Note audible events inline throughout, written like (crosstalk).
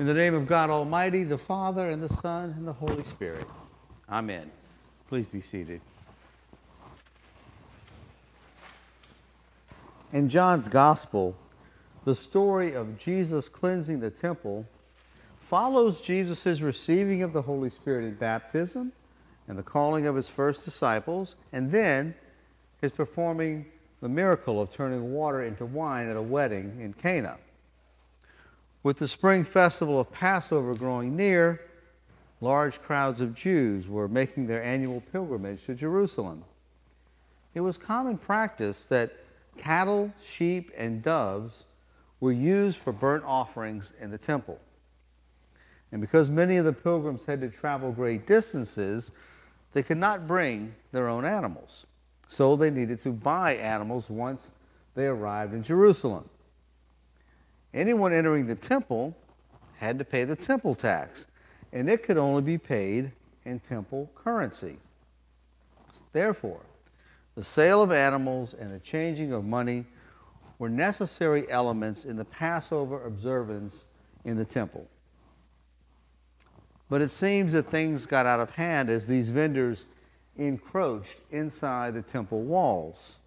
In the name of God Almighty, the Father, and the Son, and the Holy Spirit. Amen. Please be seated. In John's Gospel, the story of Jesus cleansing the temple follows Jesus' receiving of the Holy Spirit in baptism and the calling of his first disciples, and then his performing the miracle of turning water into wine at a wedding in Cana. With the spring festival of Passover growing near, large crowds of Jews were making their annual pilgrimage to Jerusalem. It was common practice that cattle, sheep, and doves were used for burnt offerings in the temple. And because many of the pilgrims had to travel great distances, they could not bring their own animals. So they needed to buy animals once they arrived in Jerusalem. Anyone entering the temple had to pay the temple tax, and it could only be paid in temple currency. Therefore, the sale of animals and the changing of money were necessary elements in the Passover observance in the temple. But it seems that things got out of hand as these vendors encroached inside the temple walls.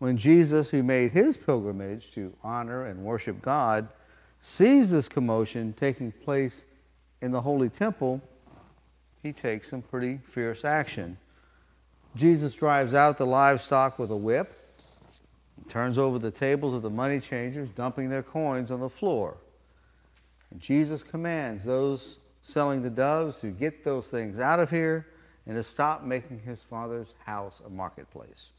When Jesus, who made his pilgrimage to honor and worship God, sees this commotion taking place in the holy temple, he takes some pretty fierce action. Jesus drives out the livestock with a whip, turns over the tables of the money changers, dumping their coins on the floor. And Jesus commands those selling the doves to get those things out of here and to stop making his father's house a marketplace.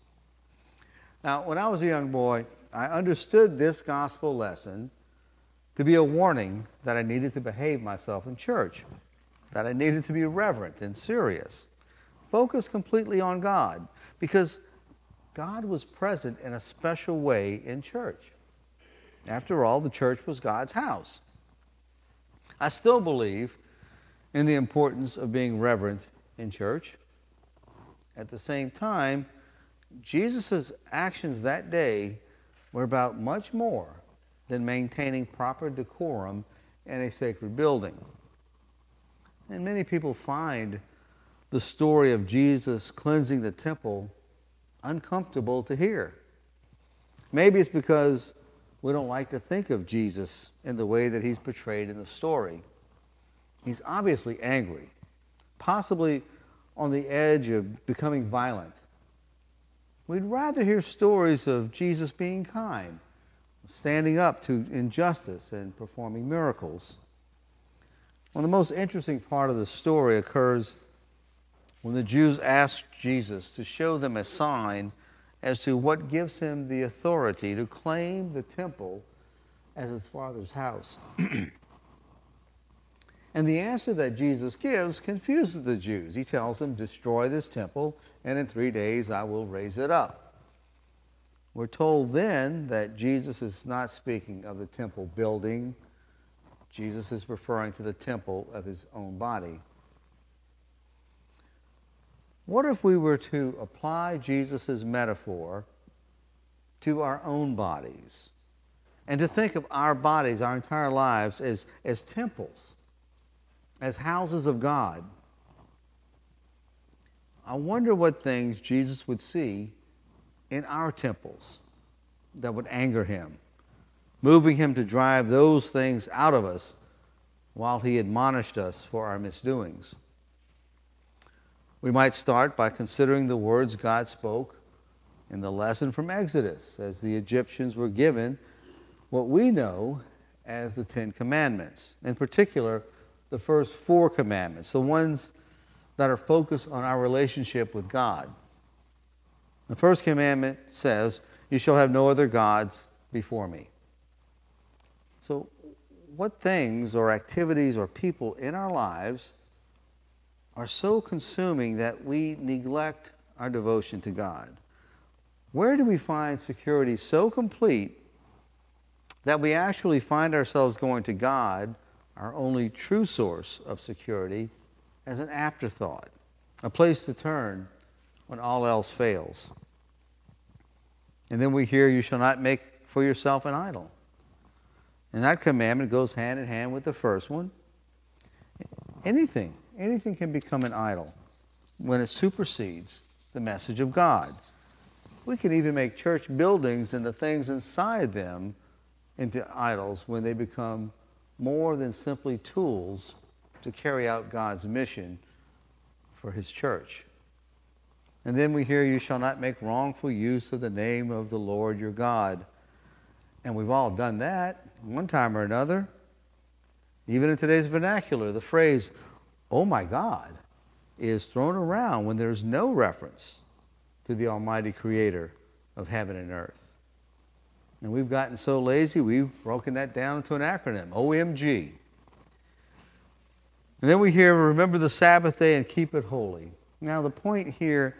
Now, when I was a young boy, I understood this gospel lesson to be a warning that I needed to behave myself in church, that I needed to be reverent and serious, focus completely on God, because God was present in a special way in church. After all, the church was God's house. I still believe in the importance of being reverent in church. At the same time, Jesus' actions that day were about much more than maintaining proper decorum in a sacred building. And many people find the story of Jesus cleansing the temple uncomfortable to hear. Maybe it's because we don't like to think of Jesus in the way that he's portrayed in the story. He's obviously angry, possibly on the edge of becoming violent. We'd rather hear stories of Jesus being kind, standing up to injustice, and performing miracles. Well, the most interesting part of the story occurs when the Jews ask Jesus to show them a sign as to what gives him the authority to claim the temple as his father's house. (clears throat) And the answer that Jesus gives confuses the Jews. He tells them, Destroy this temple, and in three days I will raise it up. We're told then that Jesus is not speaking of the temple building, Jesus is referring to the temple of his own body. What if we were to apply Jesus' metaphor to our own bodies and to think of our bodies, our entire lives, as, as temples? As houses of God. I wonder what things Jesus would see in our temples that would anger him, moving him to drive those things out of us while he admonished us for our misdoings. We might start by considering the words God spoke in the lesson from Exodus as the Egyptians were given what we know as the Ten Commandments. In particular, the first four commandments, the ones that are focused on our relationship with God. The first commandment says, You shall have no other gods before me. So, what things or activities or people in our lives are so consuming that we neglect our devotion to God? Where do we find security so complete that we actually find ourselves going to God our only true source of security, as an afterthought, a place to turn when all else fails. And then we hear, You shall not make for yourself an idol. And that commandment goes hand in hand with the first one. Anything, anything can become an idol when it supersedes the message of God. We can even make church buildings and the things inside them into idols when they become more than simply tools to carry out God's mission for His church. And then we hear, You shall not make wrongful use of the name of the Lord your God. And we've all done that one time or another. Even in today's vernacular, the phrase, oh my God, is thrown around when there's no reference to the Almighty Creator of heaven and earth. And we've gotten so lazy, we've broken that down into an acronym OMG. And then we hear, remember the Sabbath day and keep it holy. Now, the point here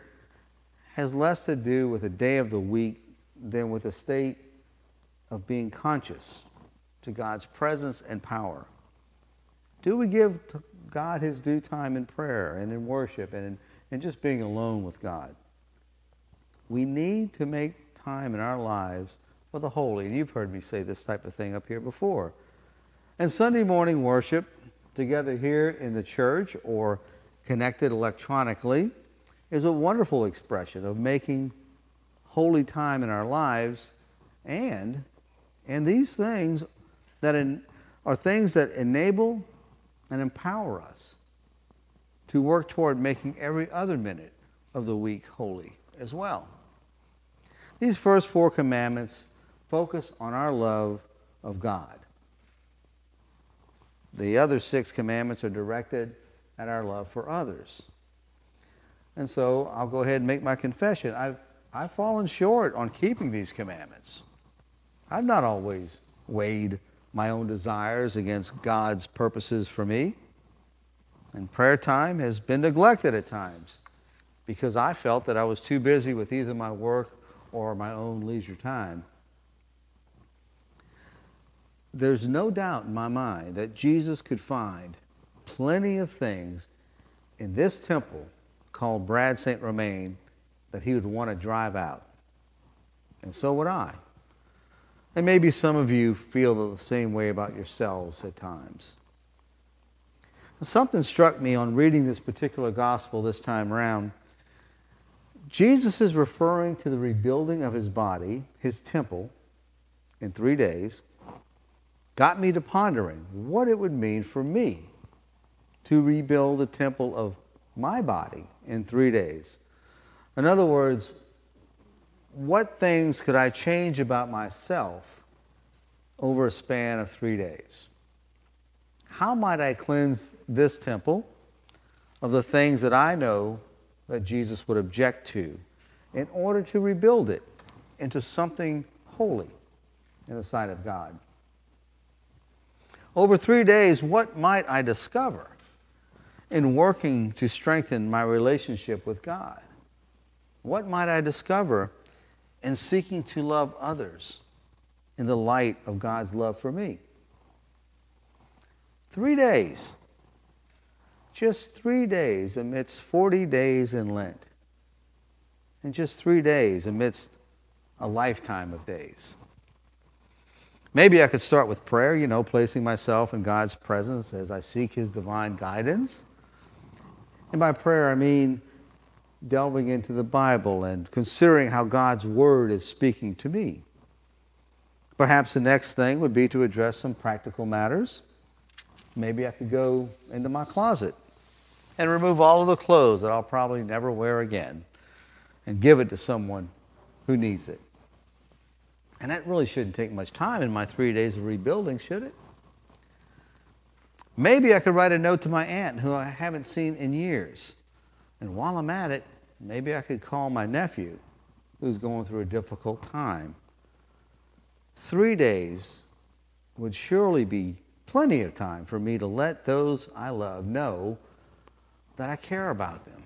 has less to do with a day of the week than with a state of being conscious to God's presence and power. Do we give God his due time in prayer and in worship and in, and just being alone with God? We need to make time in our lives for the holy. And you've heard me say this type of thing up here before. And Sunday morning worship, together here in the church or connected electronically, is a wonderful expression of making holy time in our lives and and these things that in, are things that enable and empower us to work toward making every other minute of the week holy as well. These first four commandments focus on our love of God. The other six commandments are directed at our love for others. And so I'll go ahead and make my confession. I've, I've fallen short on keeping these commandments. I've not always weighed my own desires against God's purposes for me. And prayer time has been neglected at times because I felt that I was too busy with either my work or my own leisure time. There's no doubt in my mind that Jesus could find plenty of things in this temple called Brad St. Romain that he would want to drive out. And so would I. And maybe some of you feel the same way about yourselves at times. Something struck me on reading this particular gospel this time around. Jesus is referring to the rebuilding of his body, his temple, in three days, got me to pondering what it would mean for me to rebuild the temple of my body in three days. In other words, what things could I change about myself over a span of three days? How might I cleanse this temple of the things that I know that Jesus would object to in order to rebuild it into something holy in the sight of God? Over three days, what might I discover in working to strengthen my relationship with God? What might I discover in seeking to love others in the light of God's love for me. Three days. Just three days amidst 40 days in Lent. And just three days amidst a lifetime of days. Maybe I could start with prayer, you know, placing myself in God's presence as I seek His divine guidance. And by prayer, I mean delving into the Bible and considering how God's Word is speaking to me. Perhaps the next thing would be to address some practical matters. Maybe I could go into my closet and remove all of the clothes that I'll probably never wear again and give it to someone who needs it. And that really shouldn't take much time in my three days of rebuilding, should it? Maybe I could write a note to my aunt who I haven't seen in years and while I'm at it, maybe I could call my nephew who's going through a difficult time. Three days would surely be plenty of time for me to let those I love know that I care about them.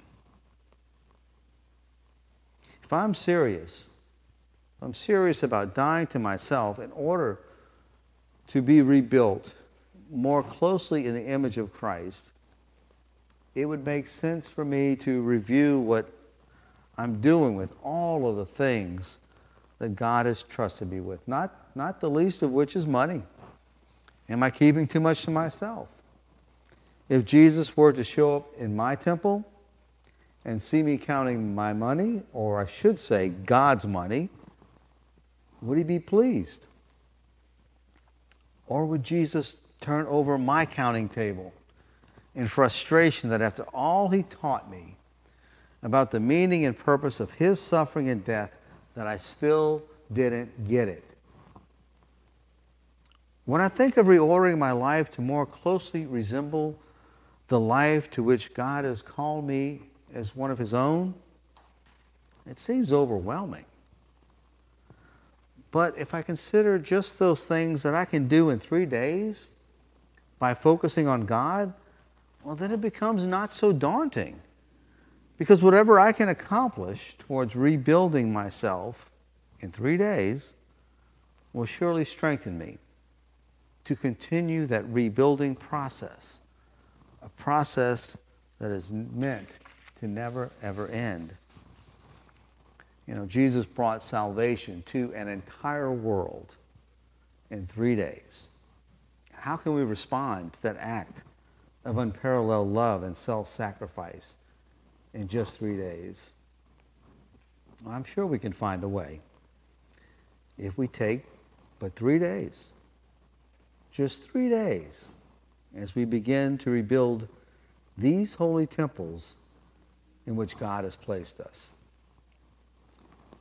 If I'm serious, I'm serious about dying to myself in order to be rebuilt more closely in the image of Christ, it would make sense for me to review what I'm doing with all of the things that God has trusted me with, not, not the least of which is money. Am I keeping too much to myself? If Jesus were to show up in my temple and see me counting my money, or I should say God's money, would he be pleased? Or would Jesus turn over my counting table in frustration that after all he taught me about the meaning and purpose of his suffering and death, that I still didn't get it? When I think of reordering my life to more closely resemble the life to which God has called me as one of His own, it seems overwhelming. But if I consider just those things that I can do in three days by focusing on God, well, then it becomes not so daunting. Because whatever I can accomplish towards rebuilding myself in three days will surely strengthen me to continue that rebuilding process, a process that is meant to never, ever end. You know, Jesus brought salvation to an entire world in three days. How can we respond to that act of unparalleled love and self sacrifice in just three days? I'm sure we can find a way if we take but three days, just three days, as we begin to rebuild these holy temples in which God has placed us.